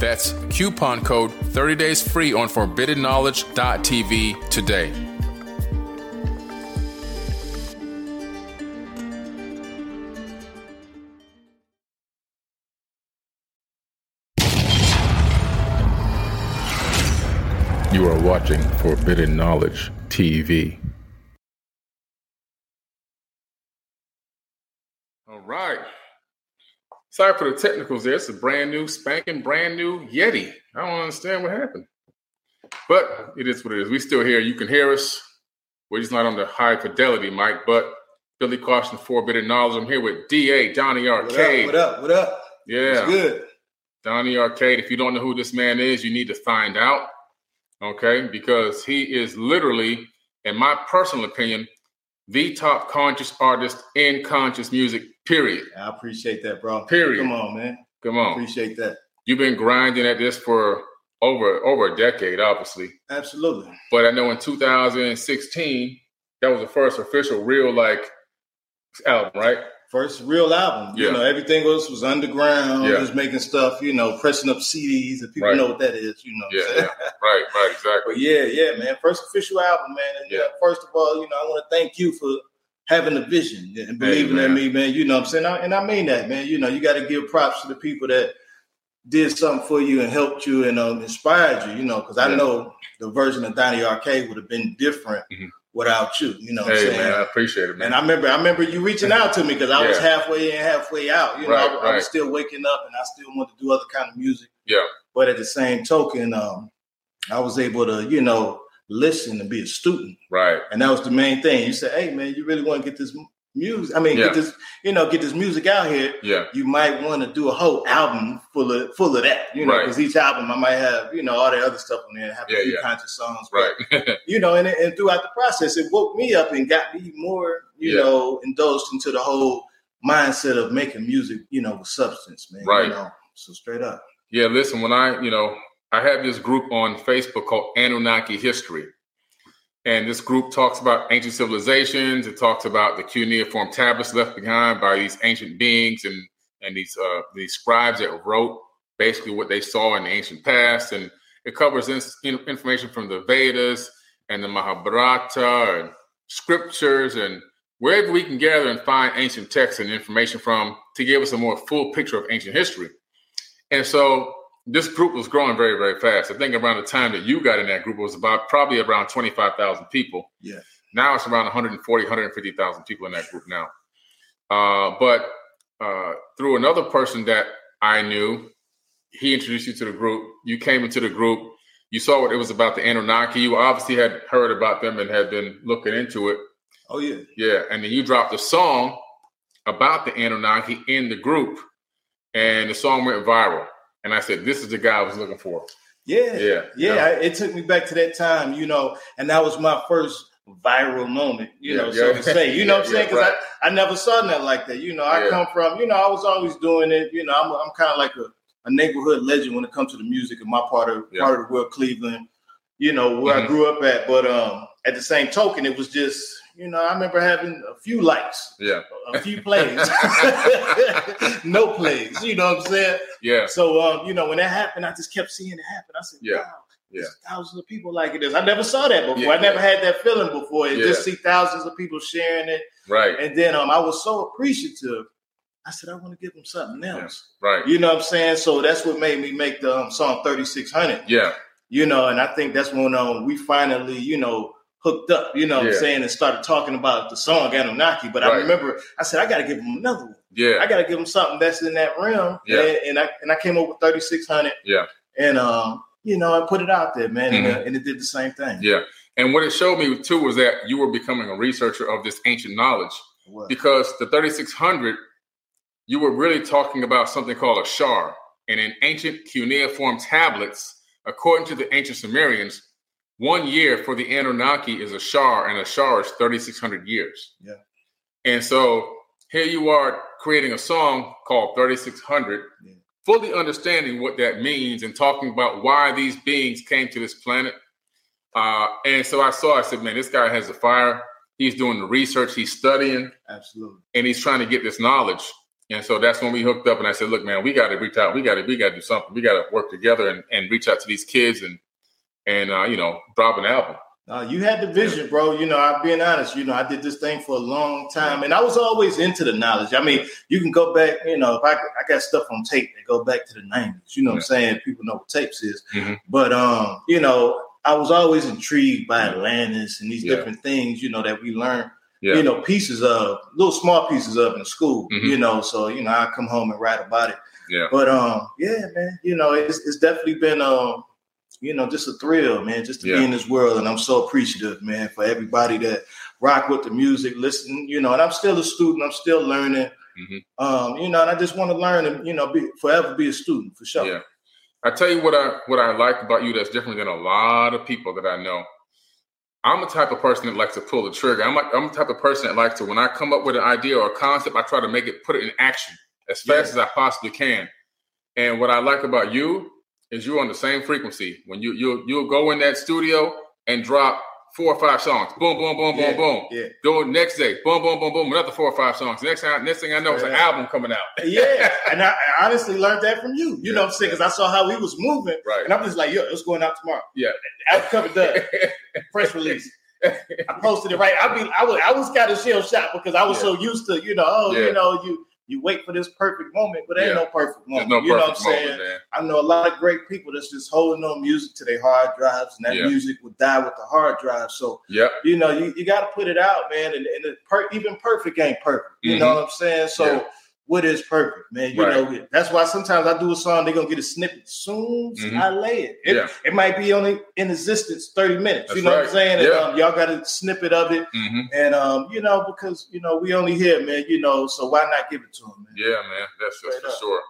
that's coupon code 30 days free on forbiddenknowledge.tv today. You are watching Forbidden Knowledge TV. All right. Sorry for the technicals there. It's a brand new, spanking, brand new Yeti. I don't understand what happened. But it is what it is. We still here. You can hear us. We're just not on the high fidelity Mike, but Billy Carson, Forbidden Knowledge. I'm here with DA, Donnie Arcade. What up? What up? What up? Yeah. It's good. Donnie Arcade. If you don't know who this man is, you need to find out. Okay? Because he is literally, in my personal opinion, the top conscious artist in conscious music, period. I appreciate that, bro. Period. Come on, man. Come on. Appreciate that. You've been grinding at this for over over a decade, obviously. Absolutely. But I know in 2016, that was the first official real like album, right? First real album. Yeah. You know, everything else was underground, Yeah. just making stuff, you know, pressing up CDs. If people Right. know what that is, you know. Yeah, yeah. Right, right, exactly. But yeah, yeah, man. First official album, man. And Yeah. yeah. first of all, you know, I want to thank you for having the vision and believing in me, man. You know what I'm saying? I, and I mean that, man. You know, you got to give props to the people that did something for you and helped you and um, inspired you, you know, because I Yeah. know the version of Donnie Arcade would have been different Mhm. without you, you know what I'm Hey saying? man, I appreciate it, man. And I remember, I remember you reaching out to me because I was halfway in, halfway out. You know, Right, I, I right. was still waking up, and I still wanted to do other kind of music. Yeah. But at the same token, um, I was able to, you know, listen and be a student, right. and that was the main thing. You said, "Hey, man, you really want to get this music? I mean, Yeah. get this, you know, get this music out here. Yeah. You might want to do a whole album full of full of that, you know, Right. because each album I might have, you know, all the other stuff on there, have Yeah, a few yeah. conscious songs, but Right. you know, and, and throughout the process, it woke me up and got me more, you Yeah. know, indulged into the whole mindset of making music, you know, with substance, man. Right. You know, so straight up. Yeah, listen, when I, you know, I have this group on Facebook called Anunnaki History. And this group talks about ancient civilizations. It talks about the cuneiform tablets left behind by these ancient beings and and these uh, these scribes that wrote basically what they saw in the ancient past. And it covers in, in- information from the Vedas and the Mahabharata and scriptures and wherever we can gather and find ancient texts and information from to give us a more full picture of ancient history. And so this group was growing very, very fast. I think around the time that you got in that group, it was about probably around 25,000 people. Yeah. Now it's around 140, 150,000 people in that group now. Uh, but uh, through another person that I knew, he introduced you to the group. You came into the group. You saw what it was about the Anunnaki. You obviously had heard about them and had been looking into it. Oh yeah. Yeah, and then you dropped a song about the Anunnaki in the group, and the song went viral. And I said, "This is the guy I was looking for." Yeah. Yeah, Yeah. yeah. It took me back to that time, you know, and that was my first viral moment, you Yeah, know, so to say. You know what I'm saying? Because right. I, I never saw nothing like that. You know, I Yeah. come from, you know, I was always doing it. You know, I'm, I'm kind of like a, a neighborhood legend when it comes to the music in my part of Yeah. part of the world, Cleveland. You know where Mhm. I grew up at, but um, at the same token, it was just, you know, I remember having a few likes, Yeah, a few plays, no plays. You know what I'm saying? yeah, So um, you know, when that happened, I just kept seeing it happen. I said, Yeah. "Wow, Yeah. thousands of people like this." I never saw that before. Yeah, I never yeah. had that feeling before. And Yeah. Just see thousands of people sharing it, right, and then um, I was so appreciative. I said, "I want to give them something else." right, You know what I'm saying? So that's what made me make the um, song 3600. yeah, You know, and I think that's when um, we finally, you know. Hooked up, you know what Yeah. I'm saying, and started talking about the song Anunnaki. But Right. I remember I said, I got to give him another one. yeah, I got to give him something that's in that realm. Yeah. And, and I and I came up with 3600. Yeah. and um, you know, I put it out there, man, Mhm. and, uh, and it did the same thing. Yeah. And what it showed me too was that you were becoming a researcher of this ancient knowledge Well, because the 3600, you were really talking about something called a shar. And in ancient cuneiform tablets, according to the ancient Sumerians, one year for the Anunnaki is a shar, and a shar is 3,600 years. Yeah. And so here you are creating a song called 3600, Yeah. fully understanding what that means and talking about why these beings came to this planet. Uh, and so I saw, I said, man, this guy has a fire. He's doing the research, he's studying, absolutely. and he's trying to get this knowledge. And so that's when we hooked up and I said, look, man, we got to reach out. We got to, we got to do something. We got to work together and, and reach out to these kids and, and, uh, you know, drop an album. Uh, you had the vision, bro. You know, I'm being honest. You know, I did this thing for a long time, and I was always into the knowledge. I mean, you can go back. You know, if I I got stuff on tape that go back to the '90s. You know what I'm saying? People know what tapes is. Mhm. But um, you know, I was always intrigued by Atlantis and these Yeah. different things. You know that we learned. Yeah. You know, pieces of little small pieces of in school. Mhm. You know, so you know, I come home and write about it. Yeah. But um, yeah, man. You know, it's it's definitely been um you know, just a thrill, man, just to Yeah. be in this world. And I'm so appreciative, man, for everybody that rock with the music, listen, you know, and I'm still a student, I'm still learning. Mhm. Um, you know, and I just want to learn and you know, be forever be a student for sure. Yeah. I tell you what I what I like about you that's different than a lot of people that I know. I'm the type of person that likes to pull the trigger. I'm like, I'm the type of person that likes to when I come up with an idea or a concept, I try to make it put it in action as fast as I possibly can. And what I like about you is you're on the same frequency. When you you you'll go in that studio and drop four or five songs. Boom, boom, boom, Yeah, boom, boom. Yeah. Go next day, boom, boom, boom, boom, another four or five songs. Next time, next thing I know, it's an album coming out. Yeah. and I, I honestly learned that from you. You know what I'm saying? Yeah. Because I saw how he was moving. Right. And I'm just like, yo, it's going out tomorrow. Yeah. Album cover done. Press release. I posted it right. I mean, I was I was kind of shell shocked because I was Yeah. so used to, you know, oh, Yeah. you know, you you wait for this perfect moment, but there ain't no perfect moment. no you know what I'm saying? moment. I know a lot of great people that's just holding on music to their hard drives, and that Yeah. music will die with the hard drive. So Yep. you know, you, you got to put it out, man. And, and it per, even perfect ain't perfect. You know Mhm. what I'm saying? So Yeah. What is perfect, man? You Right. know, that's why sometimes I do a song, they're gonna get a snippet soon as Mhm. I lay it. It, Yeah. it might be only in existence 30 minutes. That's you know what I'm right. saying? And, Yeah. um, y'all got a snippet of it. hmm And um, you know, because you know, we only here, man, you know, so why not give it to them, man? Yeah, man. That's, that's for up. sure.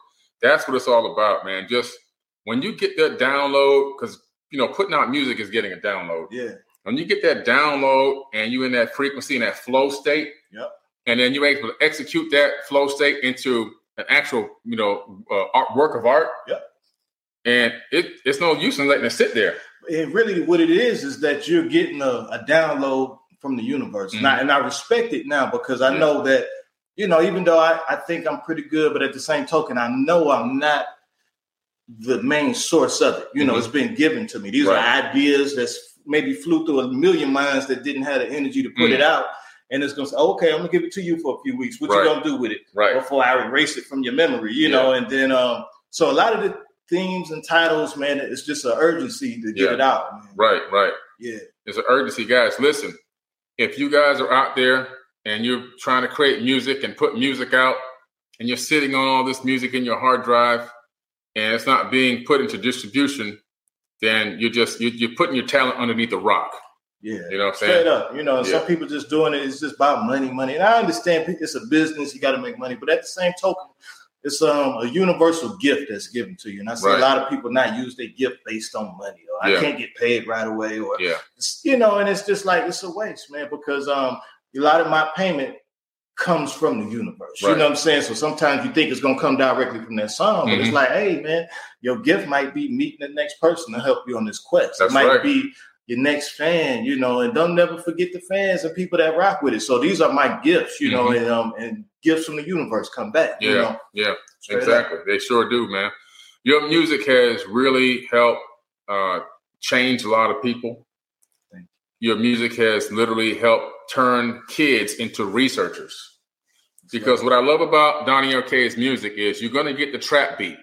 That's what it's all about, man. Just when you get that download, because you know, putting out music is getting a download. Yeah. When you get that download and you in that frequency and that flow state, Yep. And then you're able to execute that flow state into an actual, you know, uh, art, work of art. Yep. And it, it's no use in letting it sit there. and really what it is is that you're getting a, a download from the universe Mhm. Now- and i respect it now because i Yeah. know that you know even though I, I think i'm pretty good but at the same token i know i'm not the main source of it you know Mhm. it's been given to me these Right. are ideas that's maybe flew through a million minds that didn't have the energy to put Mhm. it out and it's gonna say okay i'm gonna give it to you for a few weeks what Right. you gonna do with it Right. before I erase it from your memory, you know. And then, um, so a lot of the themes and titles, man, it's just an urgency to get Yeah. it out. Man. Right. Right. Yeah, it's an urgency, guys. Listen, if you guys are out there and you're trying to create music and put music out, and you're sitting on all this music in your hard drive, and it's not being put into distribution, then you're just you're, you're putting your talent underneath a rock. Yeah. You know what I'm Straight saying? up, you know, Yeah. some people just doing it. It's just about money, money. And I understand it's a business; you got to make money. But at the same token, it's um a universal gift that's given to you. And I see Right. a lot of people not use their gift based on money, or Yeah. I can't get paid right away, or Yeah. it's- you know, and it's just like it's a waste, man, because um a lot of my payment comes from the universe. You know what I'm saying? So sometimes you think it's gonna come directly from that song, but it's Mhm. like, hey man, your gift might be meeting the next person to help you on this quest. That's it might right. be your next fan, you know, and don't never forget the fans and people that rock with it. So these are my gifts, you know, Mhm. and um and gifts from the universe come back. Yeah. You know, Yeah. Straight up. Exactly. They sure do, man. Your music has really helped uh, change a lot of people. Thank Your music has literally helped turn kids into researchers. Because what I love about Donnie Arcade's music is you're going to get the trap beat.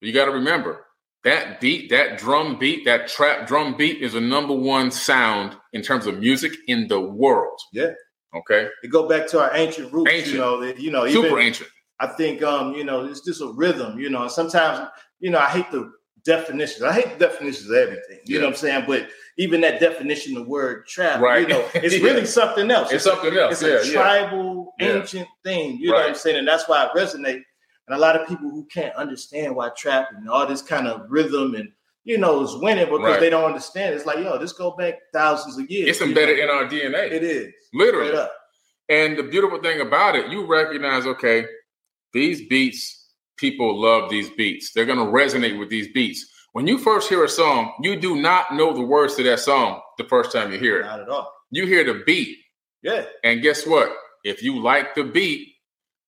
You got to remember that beat, that drum beat, that trap drum beat is a number one sound in terms of music in the world. Yeah. Okay. it go back to our ancient roots, Ancient. you know, that, you know, Super even ancient. I think um, you know, it's just a rhythm, you know, and sometimes, you know, I hate the definitions. I hate definitions of everything. You yeah. know what I'm saying? But even that definition of word trap, right. you know, it's yeah. really something else. It's, it's something a, else. It's yeah, a tribal, ancient thing. You right. know what I'm saying? And that's why it resonates. And a lot of people who can't understand why trap and all this kind of rhythm and you know is winning because right. they don't understand. It's like, yo, this go back thousands of years. It's embedded know? in our DNA. It is. Literally. And the beautiful thing about it, you recognize, okay, these beats, people love these beats. They're going to resonate with these beats. When you first hear a song, you do not know the words to that song the first time you hear it. Not at all. You hear the beat. Yeah. And guess what? If you like the beat,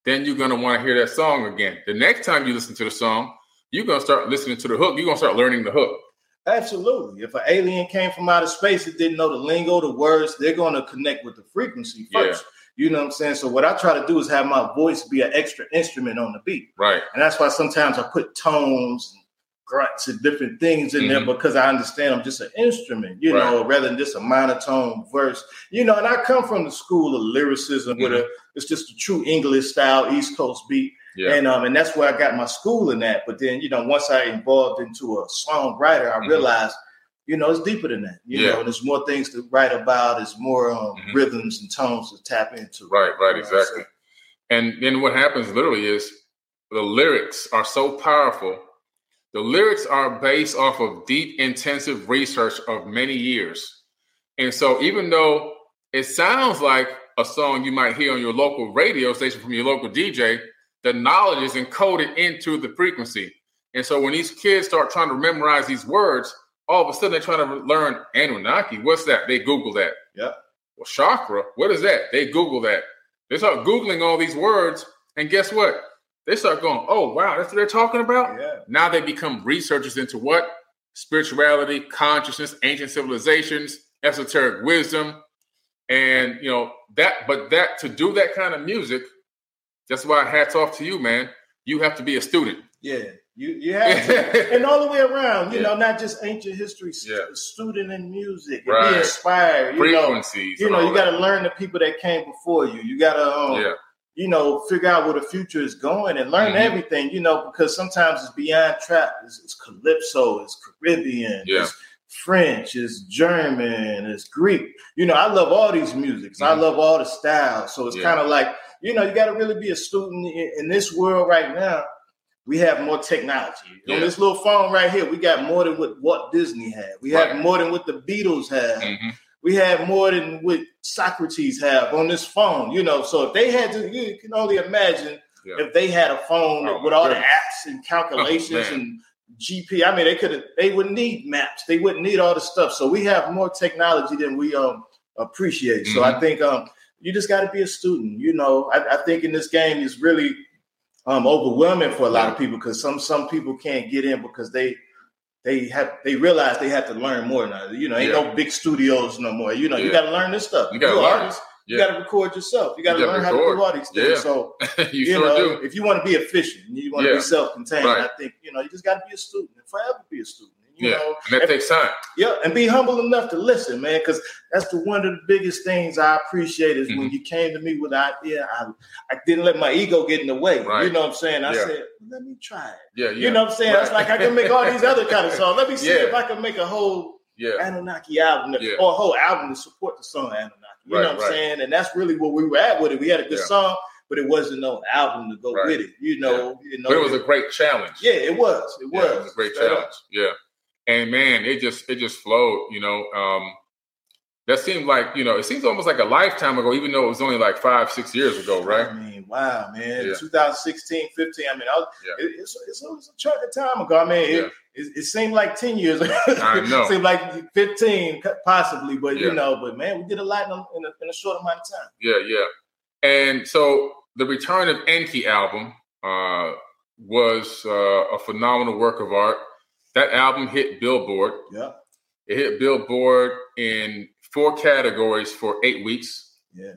then you're going to want to hear that song again. The next time you listen to the song, you're going to start listening to the hook. You're going to start learning the hook. Absolutely. If an alien came from outer space and didn't know the lingo, the words, they're going to connect with the frequency first. Yeah. You know what I'm saying? So what I try to do is have my voice be an extra instrument on the beat. Right. And that's why sometimes I put tones and grunts and different things in mm-hmm. there because I understand I'm just an instrument, you right. know, rather than just a monotone verse. You know, and I come from the school of lyricism mm-hmm. with a it's just a true English style East Coast beat. Yeah. And um and that's where I got my school in that. But then, you know, once I evolved into a songwriter, I mm-hmm. realized you know, it's deeper than that. You yeah. know, there's more things to write about. There's more um, mm-hmm. rhythms and tones to tap into. Right, right, exactly. And then what happens literally is the lyrics are so powerful. The lyrics are based off of deep, intensive research of many years. And so, even though it sounds like a song you might hear on your local radio station from your local DJ, the knowledge is encoded into the frequency. And so, when these kids start trying to memorize these words, all of a sudden they're trying to learn Anunnaki. What's that? They Google that. Yeah. Well, chakra, what is that? They Google that. They start Googling all these words, and guess what? They start going, oh, wow, that's what they're talking about? Yeah. Now they become researchers into what? Spirituality, consciousness, ancient civilizations, esoteric wisdom. And, you know, that, but that, to do that kind of music, that's why hats off to you, man. You have to be a student. Yeah. You you have to, and all the way around, you yeah. know, not just ancient history, yeah. student in music, right. be inspired. You Frequencies, know, you know, you got to learn the people that came before you. You got to, um, yeah. You know, figure out where the future is going and learn mm-hmm. everything. You know, because sometimes it's beyond trap. It's, it's calypso, it's Caribbean, yeah. it's French, it's German, it's Greek. You know, I love all these musics. Mm-hmm. I love all the styles. So it's kind of like, you know, you got to really be a student in, in this world right now we have more technology. Yeah. On this little phone right here, we got more than what Walt Disney had. We right. have more than what the Beatles had. Mm-hmm. We have more than what Socrates have on this phone. You know, so if they had to, you can only imagine yeah. if they had a phone oh, with all goodness. the apps and calculations oh, and GP. I mean, they could have. they wouldn't need maps. They wouldn't need all the stuff. So we have more technology than we um appreciate. Mm-hmm. So I mm-hmm. think um you just got to be a student. You know, I, I think in this game is really um, overwhelming for a lot of people because some some people can't get in because they they have they realize they have to learn more now. You know, ain't yeah. no big studios no more. You know, yeah. you got to learn this stuff. You got to learn. You got to record yourself. You got to learn how to do all these things. Yeah. So you, you sure know, do. if you want to be efficient and you want to be self-contained, right. I think you know you just got to be a student and forever be a student. You yeah, know, and that and, takes time. Yeah, and be humble enough to listen, man, because that's the one of the biggest things I appreciate is mm-hmm. when you came to me with an idea, I, I didn't let my ego get in the way. Right. You know what I'm saying? I yeah. said, let me try it. Yeah, yeah. You know what I'm saying? Right. It's like I can make all these other kind of songs. Let me see yeah. if I can make a whole yeah. Anunnaki album that, or a whole album to support the song Anunnaki. You right, know what I'm saying? And that's really what we were at with it. We had a good song but it wasn't no album to go right. with it. You know, yeah. you know. But it was a great challenge. Yeah, it was. It was. Yeah, it was a great challenge. Yeah and man, it just it just flowed. You know, um, that seemed like you know it seems almost like a lifetime ago, even though it was only like five six years ago, right? I mean, wow, man, yeah. 2016, 15. I mean, I was, yeah. it, it's, it's, it's, a chunk of time ago. I mean, it, yeah. it, it, seemed like 10 years. I know. it seemed like 15, possibly, but you know, but man, we did a lot in a, in a, in a short amount of time. Yeah, yeah. And so the return of Enki album uh, was uh, a phenomenal work of art. That album hit Billboard. Yeah. It hit Billboard in four categories for eight weeks. Yeah.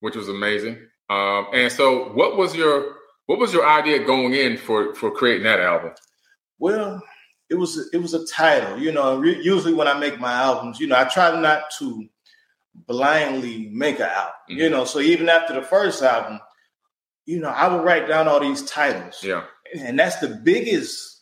Which was amazing. Um, and so what was your what was your idea going in for for creating that album? Well, it was it was a title, you know. Re- usually when I make my albums, you know, I try not to blindly make an album, mm-hmm. you know. So even after the first album, you know, I would write down all these titles. Yeah, and that's the biggest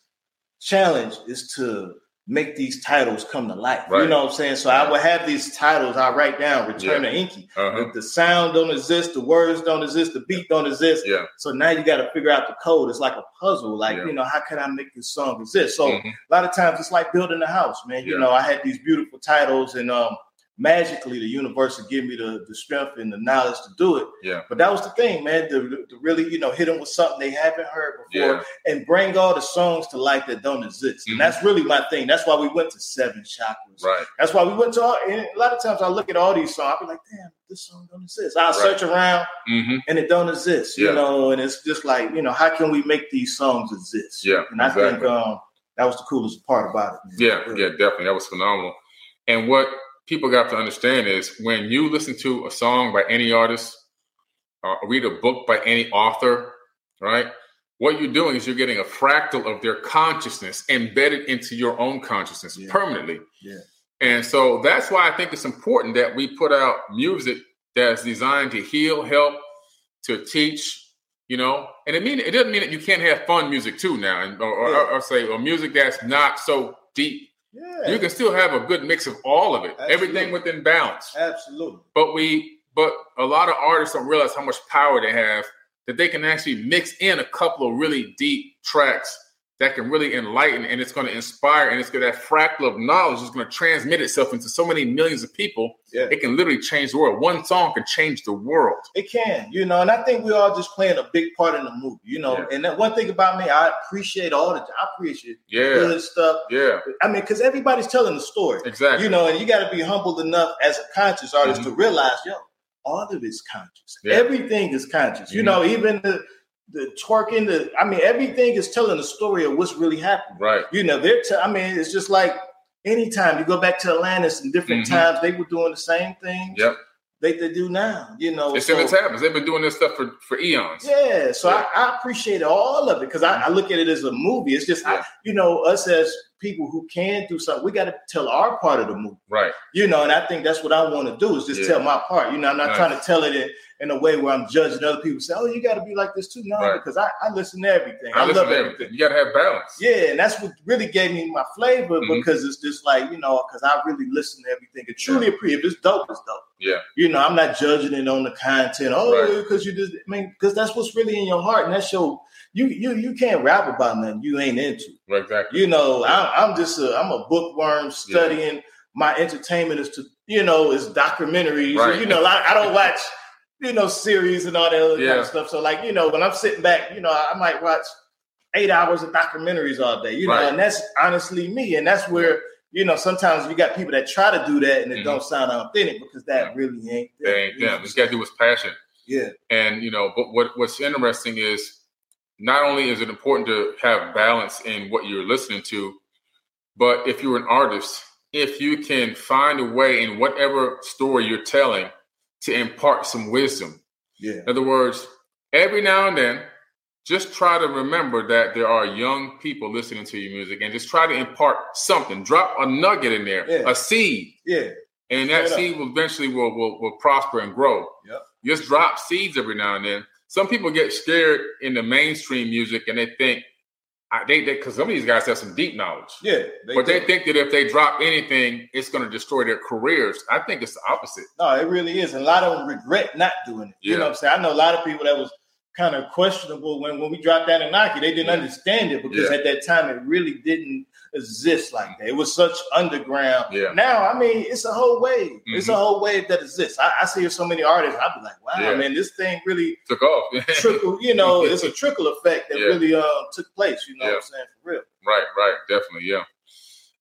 challenge is to make these titles come to life. Right. You know what I'm saying? So I would have these titles I write down, Return Yeah. to Enki. Uh-huh. The, sound don't exist, the words don't exist, the beat don't exist. Yeah. So now you got to figure out the code. It's like a puzzle. Like, Yeah. you know, how can I make this song exist? So Mhm. a lot of times it's like building a house, man. You Yeah. know, I had these beautiful titles and um magically the universe would give me the, the strength and the knowledge to do it. Yeah. But that was the thing, man, to, to really, you know, hit them with something they haven't heard before Yeah. and bring all the songs to life that don't exist. Mhm. And that's really my thing. That's why we went to seven chakras. Right. That's why we went to all, and a lot of times I look at all these songs, I'll be like, damn, this song don't exist. I'll Right. search around Mm-hmm. and it don't exist, Yeah. you know, and it's just like, you know, how can we make these songs exist? Yeah, And I think um that was the coolest part about it. man. Yeah, Really. yeah, definitely. That was phenomenal. And what people got to understand is when you listen to a song by any artist, uh, read a book by any author, right? What you're doing is you're getting a fractal of their consciousness embedded into your own consciousness Yeah. permanently. Yeah. And so that's why I think it's important that we put out music that's designed to heal, help, to teach, you know. And it mean it doesn't mean that you can't have fun music too now, and or, or, or say or music that's not so deep Yeah. you can still have a good mix of all of it, Absolutely. everything within balance. Absolutely. But we, but a lot of artists don't realize how much power they have that they can actually mix in a couple of really deep tracks that can really enlighten and it's going to inspire and it's going to that fractal of knowledge is going to transmit itself into so many millions of people. Yeah. It can literally change the world. One song can change the world. It can, you know, and I think we all just playing a big part in the movie, you know. Yeah. And that one thing about me, I appreciate all the I appreciate Yeah, good stuff. yeah, I mean, because everybody's telling the story. exactly. You know, and you got to be humbled enough as a conscious artist to realize, yo, all of it's conscious. Yeah. Everything is conscious. You Mhm. know, even the the twerking, the I mean, everything is telling the story of what's really happening. right. You know, they're. T- I mean, it's just like anytime you go back to Atlantis and different Mhm. times, they were doing the same thing. Yep. They, they do now. You know, It's so- in its habits. They've been doing this stuff for, for eons. yeah, so Yeah. I, I appreciate all of it because I, I look at it as a movie. It's just, I, you know, us as people who can do something, we got to tell our part of the movie. Right. You know, and I think that's what I want to do is just Yeah. tell my part. You know, I'm not Nice. trying to tell it in, in a way where I'm judging other people. Say, oh, you got to be like this too. No, Right. because I, I listen to everything. I, I, love everything. everything. You got to have balance. Yeah, and that's what really gave me my flavor Mhm. because it's just like you know, because I really listen to everything and truly appreciate. If it's dope, it's dope. Yeah. You know, I'm not judging it on the content. Oh, Right. because you just, I mean, because that's what's really in your heart, and that's your. You you you can't rap about nothing you ain't into. Exactly. You know, I'm, I'm just a I'm a bookworm studying. My entertainment is to you know is documentaries. Right. You know, I, I don't watch you know series and all that other kind of stuff. So like you know, when I'm sitting back, you know, I might watch eight hours of documentaries all day. You know, and that's honestly me. And that's where you know sometimes you got people that try to do that and it Mhm. don't sound authentic because that Yeah. really ain't. They ain't them. It's got to do with passion. Yeah, And you know, but what what's interesting is not only is it important to have balance in what you're listening to, but if you're an artist, if you can find a way in whatever story you're telling to impart some wisdom. yeah, In other words, every now and then, just try to remember that there are young people listening to your music and just try to impart something. Drop a nugget in there, Yeah. a seed, yeah, and that Straight up. seed will eventually will, will will prosper and grow. Yep. Just drop seeds every now and then. Some people get scared in the mainstream music and they think I, they because some of these guys have some deep knowledge, yeah. but they think that if they drop anything, it's going to destroy their careers. I think it's the opposite. No, it really is. And a lot of them regret not doing it. You know what I'm saying? I know a lot of people that was kind of questionable when, when we dropped that Anunnaki. They didn't Yeah. understand it because Yeah. at that time it really didn't exist like that. It was such underground. Yeah. Now, I mean, it's a whole wave. It's a Mhm. whole wave that exists. I, I see so many artists. I'd be like, wow, Yeah. man, this thing really Took off. trickle, you know, it's a trickle effect that Yeah. really uh, took place. You know what I'm saying? For real. Right, right, definitely, yeah.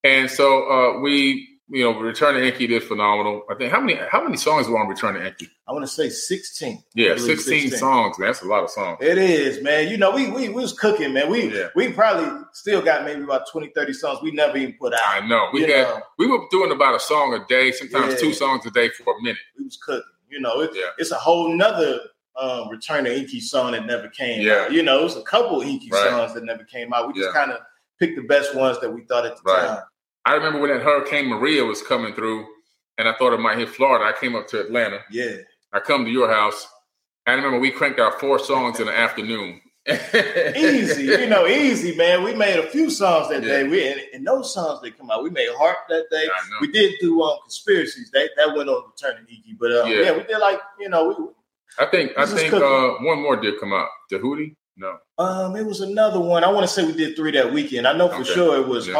And so uh we, you know, Return to Enki did phenomenal. I think how many how many songs were on Return to Enki? I want to say 16. Yeah, I believe 16, songs. Man, that's a lot of songs. It is, man. You know, we we, we was cooking, man. We Yeah. we probably still got maybe about 20, 30 songs we never even put out. I know. We had know. we were doing about a song a day, sometimes Yeah. two songs a day for a minute. We was cooking. You know, it, Yeah. it's a whole nother um, Return to Enki song that never came Yeah. out. You know, it's a couple Enki Right. songs that never came out. We just kind of picked the best ones that we thought at the Right. time. I remember when that Hurricane Maria was coming through, and I thought it might hit Florida. I came up to Atlanta. Yeah. I come to your house. I remember we cranked out four songs in the afternoon. easy, you know, easy, man. We made a few songs that Yeah. day. We and, and those songs that come out, we made Heart that day. We did do um conspiracies. That that went on Return to Enki. But um, Yeah. yeah. we did like you know we I think I think uh, one more did come out. The Hootie? No. um it was another one. I want to say we did three that weekend. I know for Okay. sure it was Yeah.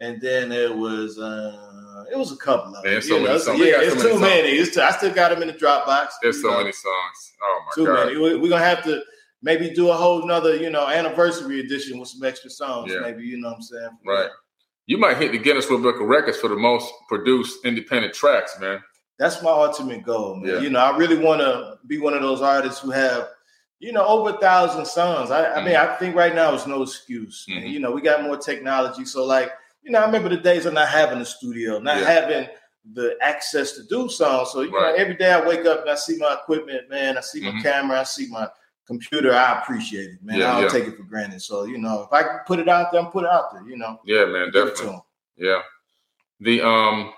And then it was uh it was a couple of them. Man, so know, songs. Yeah, so it's many too many. It's too, I still got them in the Dropbox. There's so know. many songs. Oh my Too god. many. We- We're gonna have to maybe do a whole nother, you know, anniversary edition with some extra songs. Yeah. Maybe you know what I'm saying. Right. You might hit the Guinness World Book of Records for the most produced independent tracks, man. That's my ultimate goal, man. Yeah. You know, I really want to be one of those artists who have, you know, over a thousand songs. I, I mean, Mm-hmm. I think right now is no excuse. man. Mhm. You know, we got more technology, so like, you know, I remember the days of not having a studio, not Yeah. having the access to do songs. So you Right. know, every day I wake up and I see my equipment, man. I see my Mhm. camera, I see my computer. I appreciate it, man. Yeah, I don't take it for granted. So you know, if I can put it out there, I'm put it out there. You know, Yeah, man, Give it to definitely. Yeah. The um,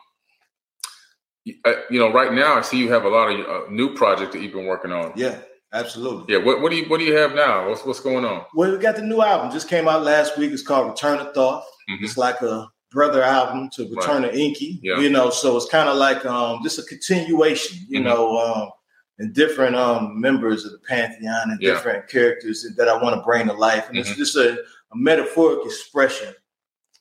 uh, you know, right now I see you have a lot of uh, new projects that you've been working on. Yeah, absolutely. Yeah. What what do you what do you have now? What's what's going on? Well, we got the new album just came out last week. It's called Return of Thoth. Mhm. It's like a brother album to Return of Enki. Yeah. You know, so it's kind of like um just a continuation, you Mhm. know, um and different um members of the Pantheon and Yeah. different characters that I want to bring to life. And it's Mhm. just a, a metaphoric expression.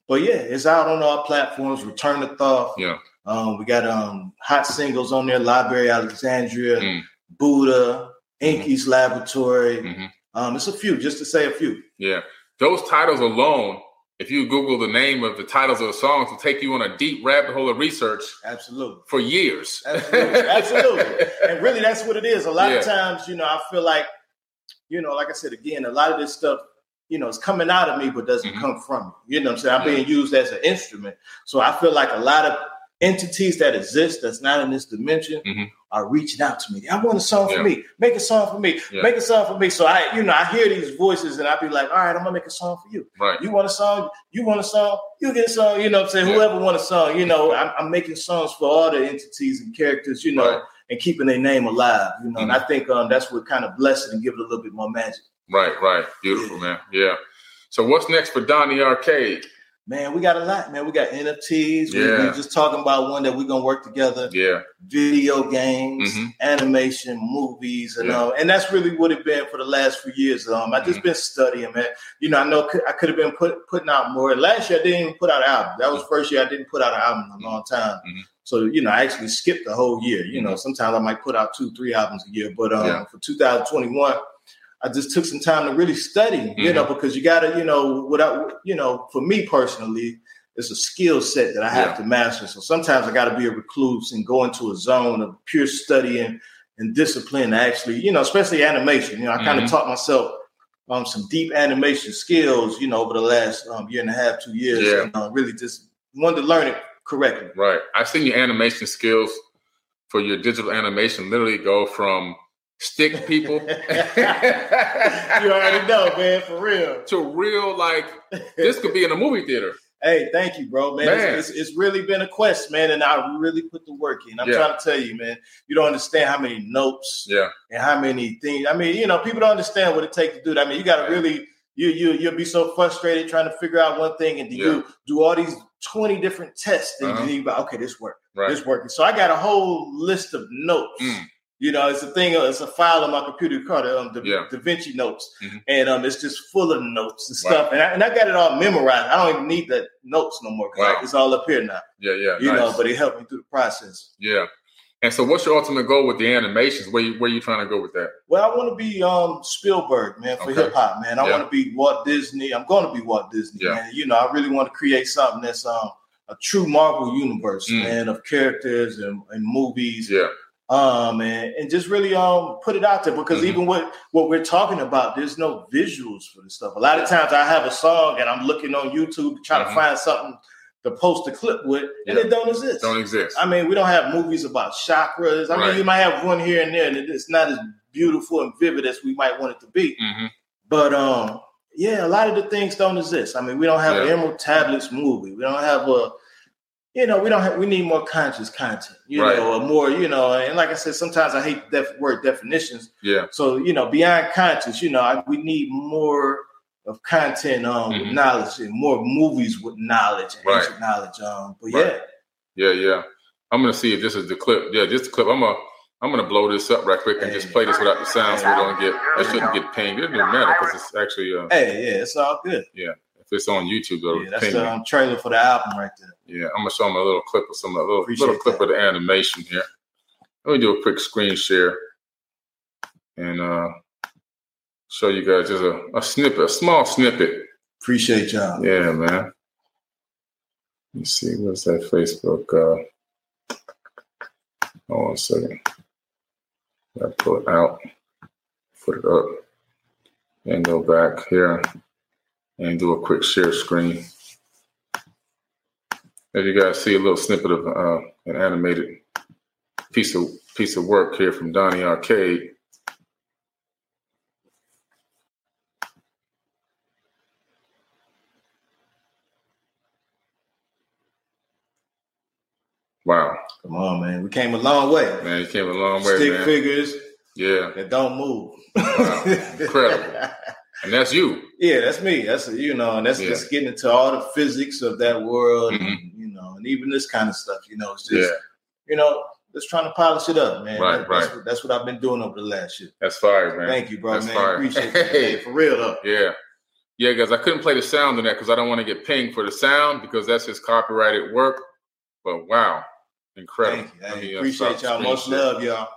But yeah, it's out on all platforms, Return of Thoth. Yeah. Um, we got um hot singles on there, Library Alexandria, Mm. Buddha, Enki's Laboratory. Mhm. Um, it's a few, just to say a few. Yeah. Those titles alone, if you Google the name of the titles of the songs, will take you on a deep rabbit hole of research Absolutely. for years. Absolutely. Absolutely. And really, that's what it is. A lot of times, you know, I feel like, you know, like I said again, a lot of this stuff, you know, it's coming out of me, but doesn't Mhm. come from me. You know what I'm saying? I'm Yeah. being used as an instrument. So I feel like a lot of entities that exist that's not in this dimension Mhm. Are reaching out to me. I want a song Yeah. for me. Make a song for me. Yeah. Make a song for me. So I, you know, I hear these voices and I be like, all right, I'm gonna make a song for you. Right. You want a song? You want a song? You get a song. You know what I'm saying? Yeah. Whoever want a song, you know, I'm, I'm making songs for all the entities and characters, you know, Right. Mm-hmm. and keeping their name alive, you know. And I think um, that's what kind of bless it and give it a little bit more magic. Right, right. Beautiful, man. Yeah. So what's next for Donnie Arcade? Man, we got a lot, man. We got NFTs. Yeah. we just talking about one that we're gonna work together. Yeah. Video games, Mhm. animation, movies, and Yeah. um, and that's really what it's been for the last few years. Um, I just Mhm. been studying, man. You know, I know I could have been put, putting out more. Last year I didn't even put out an album. That was the first year I didn't put out an album in a long time. Mhm. So you know, I actually skipped the whole year. You know, sometimes I might put out two, three albums a year, but um, Yeah. for 2021. I just took some time to really study, you know, because you got to, you know, without, you know, for me personally, it's a skill set that I have Yeah. to master. So sometimes I got to be a recluse and go into a zone of pure studying and discipline. To actually, you know, especially animation. You know, I kind of taught myself um, some deep animation skills, you know, over the last um, year and a half, two years. Yeah. And, uh, really just wanted to learn it correctly. Right. I've seen your animation skills for your digital animation literally go from stick people you already know, man, for real. to real like this could be in a movie theater. Hey, thank you, bro, man. Man. It's, it's, it's really been a quest, man, and I really put the work in. I'm Yeah. trying to tell you, man. You don't understand how many notes Yeah. and how many things. I mean, you know, people don't understand what it takes to do that. I mean, you got to really you you you'll be so frustrated trying to figure out one thing, and do you do all these twenty different tests, and Uh-huh. you be like, okay, this worked, Right. this working. So I got a whole list of notes. Mm. You know, it's a thing. It's a file on my computer called um, the Yeah. Da Vinci Notes, Mhm. and um, it's just full of notes and Right. stuff. And I, and I got it all memorized. I don't even need the notes no more. Wow. It's all up here now. Yeah, yeah. You nice. know, but it helped me through the process. yeah. And so what's your ultimate goal with the animations? Where you where you trying to go with that? Well, I want to be um Spielberg, man, for Okay. hip hop, man. I Yeah. want to be Walt Disney. I'm going to be Walt Disney, Yeah. man. You know, I really want to create something that's um a true Marvel universe, Mm. man, of characters and, and movies. Yeah. Um and, and just really um put it out there because Mhm. even what what we're talking about there's no visuals for this stuff a lot of times i have a song and i'm looking on youtube to try Mhm. to find something to post a clip with and Yeah. it don't exist Don't exist. i mean we don't have movies about chakras i Right. mean you might have one here and there and it's not as beautiful and vivid as we might want it to be hmm but um yeah a lot of the things don't exist i mean we don't have an emerald tablets movie we don't have a you know, we don't have, we need more conscious content, you Right. know, or more, you know, and like I said, sometimes I hate the def- word definitions. Yeah. So, you know, beyond conscious, you know, I, we need more of content um with Mhm. knowledge and more movies with knowledge and Right. ancient knowledge. Um, but Right. yeah, Yeah, yeah. I'm gonna see if this is the clip. Yeah, just the clip. I'm gonna I'm gonna blow this up right quick and just play this without the sound so we don't get I shouldn't get pinged. It doesn't matter because it's actually uh hey, yeah, it's all good. If it's on YouTube though, Yeah, that's the um, trailer for the album right there. Yeah, I'm gonna show them a little clip of some a little, Appreciate little clip that. of the animation here. Let me do a quick screen share and uh show you guys just a, a snippet, a small snippet. Appreciate y'all. Yeah, man. Let me see, what's that Facebook? Uh hold on a second. I pull it out, put it up, and go back here and do a quick share screen. As you guys see a little snippet of uh, an animated piece of piece of work here from Donnie Arcade. Wow, Come on, man. We came a long way. man, you came a long way, Stick man. figures Yeah, that don't move. Wow. Incredible. and that's you. Yeah, that's me. That's you know, and that's Yeah. just getting into all the physics of that world, Mhm. and, you know, and even this kind of stuff. You know, it's Yeah, just you know, just trying to polish it up, man. Right, That- that's, right. What, that's what I've been doing over the last year. that's fire, man. Thank you, bro, That's man. fire. Appreciate that, Hey. For real though. Yeah. Yeah, guys, I couldn't play the sound on that because I don't want to get pinged for the sound because that's his copyrighted work. But wow, incredible. Thank you. Let Hey, me, uh, appreciate y'all. Much love, y'all.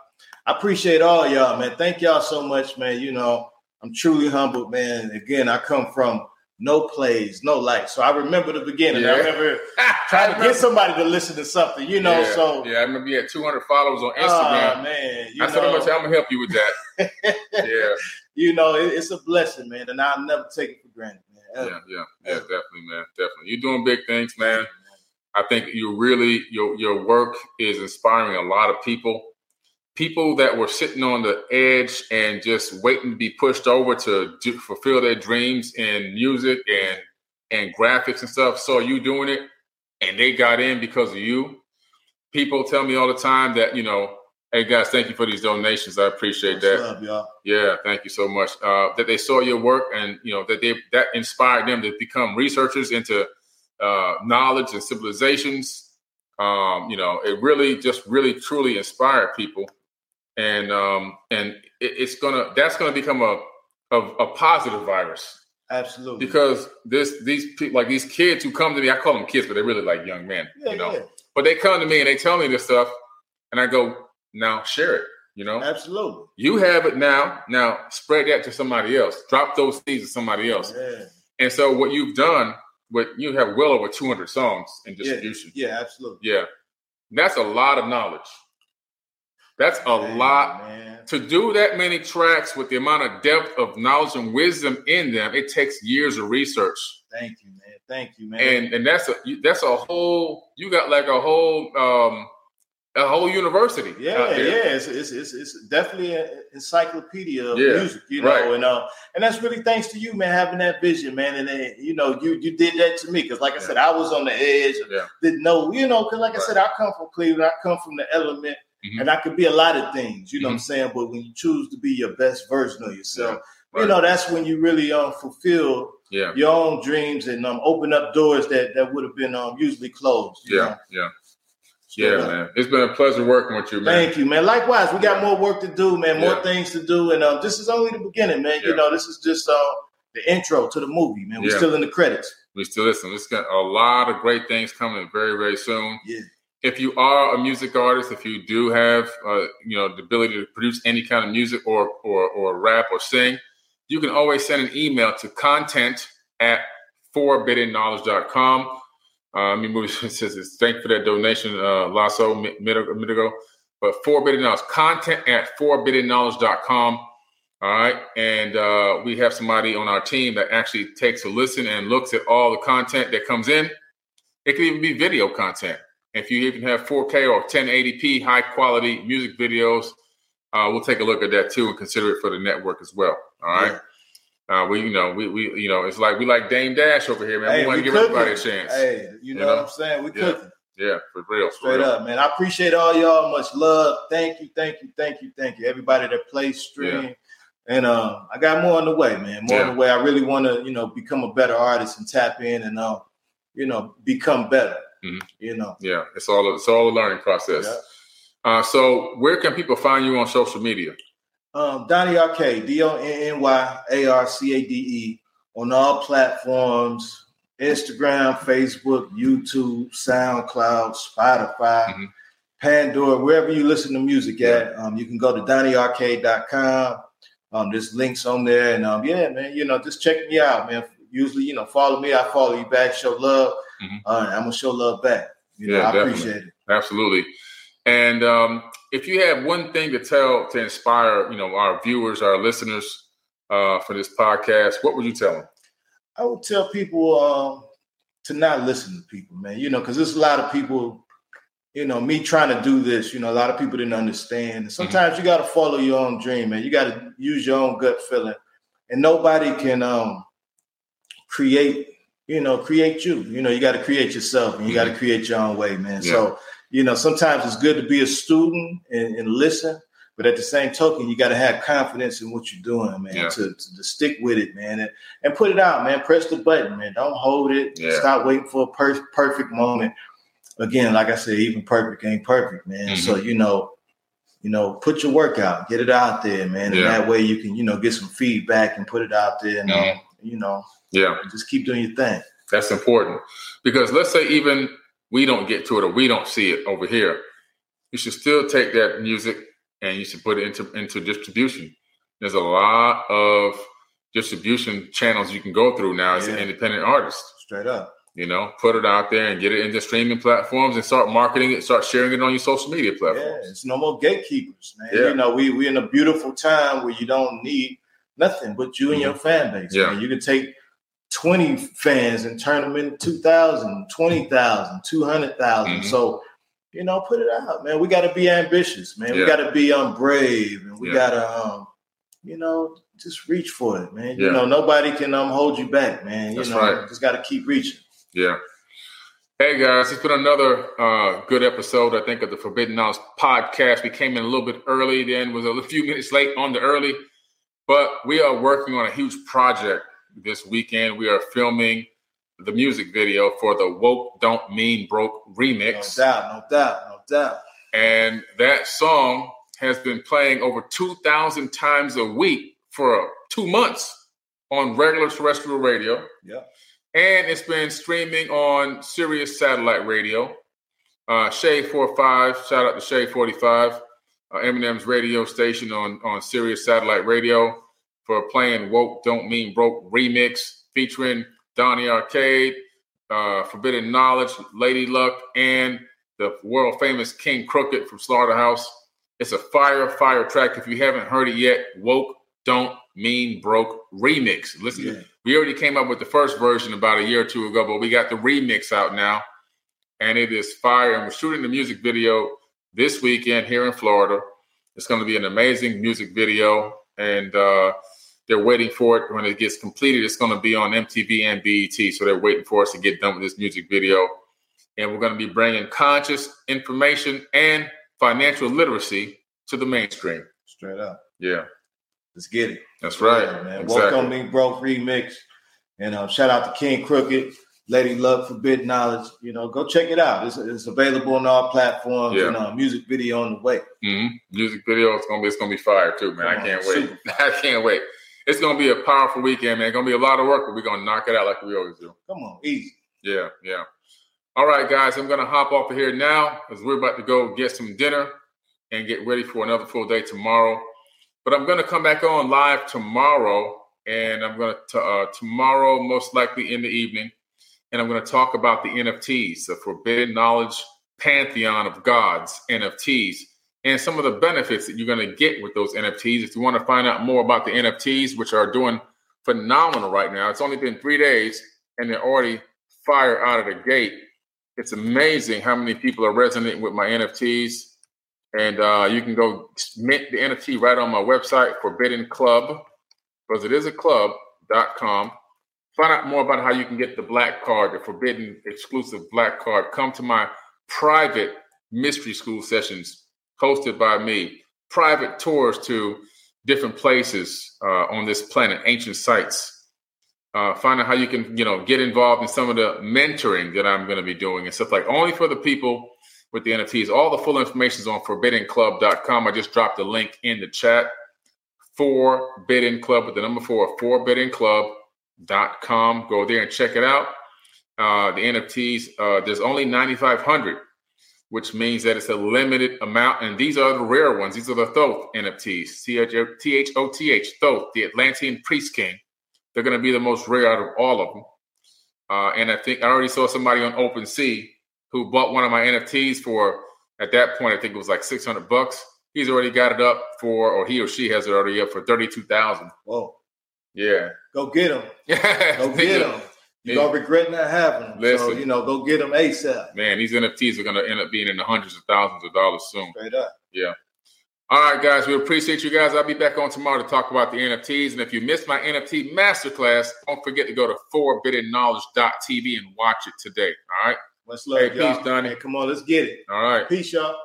I appreciate all y'all, man. Thank y'all so much, man. You know, I'm truly humbled, man. Again, I come from no plays, no lights. So I remember the beginning. I Yeah. remember trying to get somebody to listen to something, you know. yeah, So yeah, I remember you had 200 followers on Ah, Instagram. man, you I said, I'm know, gonna, I'm gonna help you with that. yeah, you know, it- it's a blessing, man, and I'll never take it for granted, man. yeah, Ever. yeah, yeah, Yeah. definitely, man, definitely. You're doing big things, man. I think you really your your work is inspiring a lot of people. People that were sitting on the edge and just waiting to be pushed over to do, fulfill their dreams in music and and graphics and stuff. Saw you doing it, and they got in because of you. People tell me all the time that you know, hey guys, thank you for these donations. I appreciate Much that. y'all. Yeah, thank you so much. Uh, that they saw your work and you know that they that inspired them to become researchers into uh, knowledge and civilizations. Um, you know, it really just really truly inspired people, and um, and it, it's gonna that's gonna become a, a a positive virus Absolutely. because this these people like these kids who come to me, I call them kids, but they're really like young men. yeah, you know, yeah, but they come to me and they tell me this stuff, and I go, now share it. You know, absolutely. you have it now. Now spread that to somebody else. Drop those seeds to somebody else. Yeah, And so what you've done, what you have well over 200 songs in distribution. yeah, absolutely. Yeah. That's a lot of knowledge. That's a Man, lot. man. To do that many tracks with the amount of depth of knowledge and wisdom in them, it takes years of research. Thank you, man. Thank you, man. And and that's a you- that's a whole you got like a whole um a whole university. Yeah, yeah, it's, it's it's it's definitely an encyclopedia of Yeah, music, you know, right. and uh, and that's really thanks to you, man, having that vision, man, and then, you know, you you did that to me because, like I Yeah. said, I was on the edge, Yeah. didn't know, you know, because like I said, I come from Cleveland, I come from the element, Mhm. and I could be a lot of things, you know, what I'm Mhm. saying, but when you choose to be your best version of yourself, Right. you know, that's when you really um fulfill Yeah. your own dreams and um open up doors that that would have been um usually closed. Yeah. know? Yeah. Yeah, man. It's been a pleasure working with you, man. Thank you, man. Likewise, we got Yeah. more work to do, man. More Yeah. things to do, and um, this is only the beginning, man. Yeah. You know, this is just uh, the intro to the movie, man. We're Yeah. still in the credits. We still listen. It's got a lot of great things coming very, very soon. Yeah. If you are a music artist, if you do have, uh, you know, the ability to produce any kind of music or or or rap or sing, you can always send an email to content at forbiddenknowledge.com. Uh, I mean, it says it's thank for that donation, uh, Lasso, ago. But forbidden knowledge, content at forbiddenknowledge.com. All right. And uh, we have somebody on our team that actually takes a listen and looks at all the content that comes in. It could even be video content. If you even have 4K or 1080p high quality music videos, uh, we'll take a look at that too and consider it for the network as well. All right. Uh, we, you know, we, we, you know, it's like we like Dame Dash over here, man. Hey, we want to give everybody a chance. Hey, you know, You know? what I'm saying? We Yeah. cooking. Yeah, for real. Straight real. up, man. I appreciate all y'all. Much love. Thank you, thank you, thank you, thank you. Everybody that plays stream. Yeah. And um, I got more on the way, man. More yeah. on the way. I really want to, you know, become a better artist and tap in and, uh, you know, become better. Mm-hmm. You know. Yeah, it's all it's all a learning process. Yeah. Uh, so, where can people find you on social media? Um, Donnie Arcade, D O N N Y A R C A D E, on all platforms Instagram, Facebook, YouTube, SoundCloud, Spotify, mm-hmm. Pandora, wherever you listen to music at. Um, you can go to DonnieArcade.com. Um, there's links on there. And um, yeah, man, you know, just check me out, man. Usually, you know, follow me, I follow you back, show love. Mm-hmm. Uh, I'm gonna show love back. You yeah, know, I definitely. appreciate it. Absolutely. And um, if you have one thing to tell to inspire, you know, our viewers, our listeners uh, for this podcast, what would you tell them? I would tell people um, to not listen to people, man. You know, because there's a lot of people. You know, me trying to do this. You know, a lot of people didn't understand. Mm-hmm. sometimes mm-hmm. you got to follow your own dream, man. You got to use your own gut feeling, and nobody can um, create. You know, create you. You know, you got to create yourself, and you mm-hmm. got to create your own way, man. Yeah. So, you know, sometimes it's good to be a student and, and listen but at the same token, you got to have confidence in what you're doing, man. Yeah. To, to, to, stick with it, man, and, and put it out, man. Press the button, man. Don't hold it. Yeah. Stop waiting for a per- perfect moment. Again, like I said, even perfect ain't perfect, man. Mm-hmm. So you know, you know, put your work out, get it out there, man. And that way you can, you know, get some feedback and put it out there, and mm-hmm. uh, you know, yeah, just keep doing your thing. That's important because let's say even we don't get to it or we don't see it over here, you should still take that music and you should put it into into distribution. There's a lot of distribution channels you can go through now as yeah. an independent artist. Straight up. You know, put it out there and get it into streaming platforms and start marketing it, start sharing it on your social media platforms. Yeah, it's no more gatekeepers, man. Yeah. You know, we we in a beautiful time where you don't need nothing but you and mm-hmm. your fan base. Yeah. Man. You can take 20 fans and turn them into 2,000, 20,000, 200,000. Mm-hmm. So you know, put it out, man. We got to be ambitious, man. Yeah. We got to be um brave, and we yeah. got to um, you know, just reach for it, man. Yeah. You know, nobody can um hold you back, man. You That's know, right. just got to keep reaching. Yeah. Hey guys, it's been another uh, good episode, I think, of the Forbidden Knowledge podcast. We came in a little bit early, then was a few minutes late on the early, but we are working on a huge project this weekend. We are filming the music video for the Woke Don't Mean Broke remix. No doubt, no doubt, no doubt. And that song has been playing over 2,000 times a week for two months on regular terrestrial radio. Yeah. And it's been streaming on Sirius satellite radio. Uh, Shade 45, shout out to Shade 45, uh, Eminem's radio station on, on Sirius satellite radio for playing Woke Don't Mean Broke remix featuring Donnie Arcade, uh, Forbidden Knowledge, Lady Luck, and the world famous King Crooked from Slaughterhouse. It's a fire, fire track. If you haven't heard it yet, Woke Don't Mean Broke remix. Listen, yeah. we already came up with the first version about a year or two ago, but we got the remix out now, and it is fire. And we're shooting the music video this weekend here in Florida. It's going to be an amazing music video, and uh, they're waiting for it. When it gets completed, it's going to be on MTV and BET. So they're waiting for us to get done with this music video. And we're going to be bringing conscious information and financial literacy to the mainstream. Straight up. Yeah. Let's get it. That's right. Yeah, man. Exactly. Welcome me, broke remix. And um, shout out to King Crooked, Lady Luck, Forbidden Knowledge. You know, go check it out. It's, it's available on all platforms. Yeah. And uh, music video on the way. Mm-hmm. Music video. It's gonna be. It's gonna be fire too, man. Come I can't on, wait. I can't wait it's gonna be a powerful weekend, man. It's gonna be a lot of work, but we're gonna knock it out like we always do. Come on, easy. Yeah, yeah. All right, guys, I'm gonna hop off of here now because we're about to go get some dinner and get ready for another full day tomorrow. But I'm gonna come back on live tomorrow, and I'm gonna t- uh, tomorrow most likely in the evening, and I'm gonna talk about the NFTs, the Forbidden Knowledge Pantheon of Gods NFTs and some of the benefits that you're going to get with those NFTs. If you want to find out more about the NFTs, which are doing phenomenal right now, it's only been three days and they're already fire out of the gate. It's amazing how many people are resonating with my NFTs. And uh, you can go mint the NFT right on my website, Forbidden Club, because it is a club.com. Find out more about how you can get the black card, the forbidden exclusive black card. Come to my private mystery school sessions hosted by me, private tours to different places uh, on this planet, ancient sites. Uh, find out how you can, you know, get involved in some of the mentoring that I'm going to be doing and stuff like only for the people with the NFTs. All the full information is on forbiddenclub.com. I just dropped the link in the chat. Forbidden Club with the number four, forbiddenclub.com. Go there and check it out. Uh, the NFTs, uh, there's only 9,500 which means that it's a limited amount. And these are the rare ones. These are the Thoth NFTs, T H O T H, Thoth, the Atlantean Priest King. They're going to be the most rare out of all of them. Uh, and I think I already saw somebody on OpenSea who bought one of my NFTs for, at that point, I think it was like 600 bucks. He's already got it up for, or he or she has it already up for 32,000. Whoa. Yeah. Go get him. Yeah. Go get him. You're gonna regret not having them. Listen, so, you know, go get them ASAP. Man, these NFTs are gonna end up being in the hundreds of thousands of dollars soon. Straight up. Yeah. All right, guys, we appreciate you guys. I'll be back on tomorrow to talk about the NFTs. And if you missed my NFT masterclass, don't forget to go to forbiddenknowledge.tv and watch it today. All right. Much love, hey, y'all. Peace, Donnie. Hey, come on, let's get it. All right. Peace, y'all.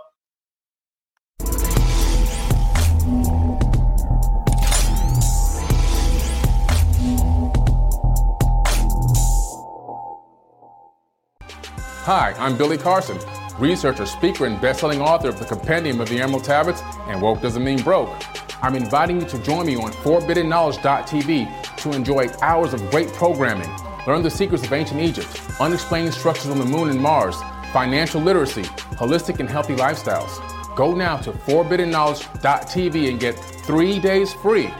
Hi, I'm Billy Carson, researcher, speaker, and best-selling author of the Compendium of the Emerald Tablets and Woke Doesn't Mean Broke. I'm inviting you to join me on ForbiddenKnowledge.tv to enjoy hours of great programming, learn the secrets of ancient Egypt, unexplained structures on the moon and Mars, financial literacy, holistic and healthy lifestyles. Go now to ForbiddenKnowledge.tv and get three days free.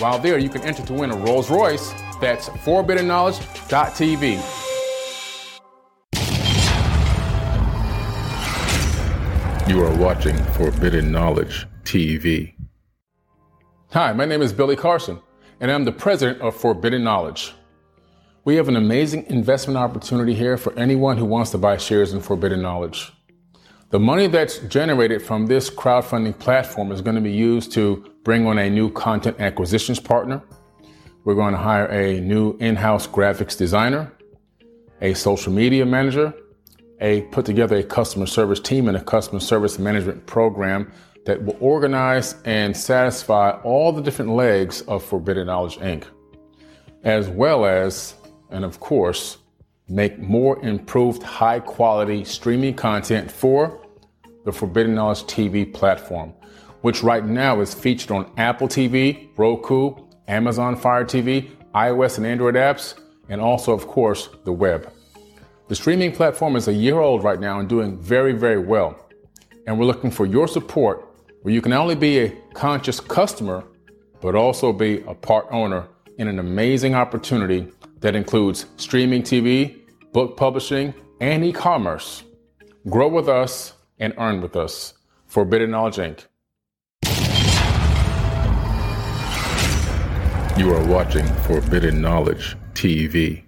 While there, you can enter to win a Rolls Royce. That's ForbiddenKnowledge.tv. You are watching Forbidden Knowledge TV. Hi, my name is Billy Carson, and I'm the president of Forbidden Knowledge. We have an amazing investment opportunity here for anyone who wants to buy shares in Forbidden Knowledge. The money that's generated from this crowdfunding platform is going to be used to bring on a new content acquisitions partner. We're going to hire a new in house graphics designer, a social media manager, a put together a customer service team and a customer service management program that will organize and satisfy all the different legs of Forbidden Knowledge Inc., as well as, and of course, make more improved high quality streaming content for the Forbidden Knowledge TV platform, which right now is featured on Apple TV, Roku, Amazon Fire TV, iOS and Android apps, and also, of course, the web. The streaming platform is a year old right now and doing very, very well. And we're looking for your support where you can not only be a conscious customer, but also be a part owner in an amazing opportunity that includes streaming TV, book publishing, and e commerce. Grow with us and earn with us. Forbidden Knowledge Inc. You are watching Forbidden Knowledge TV.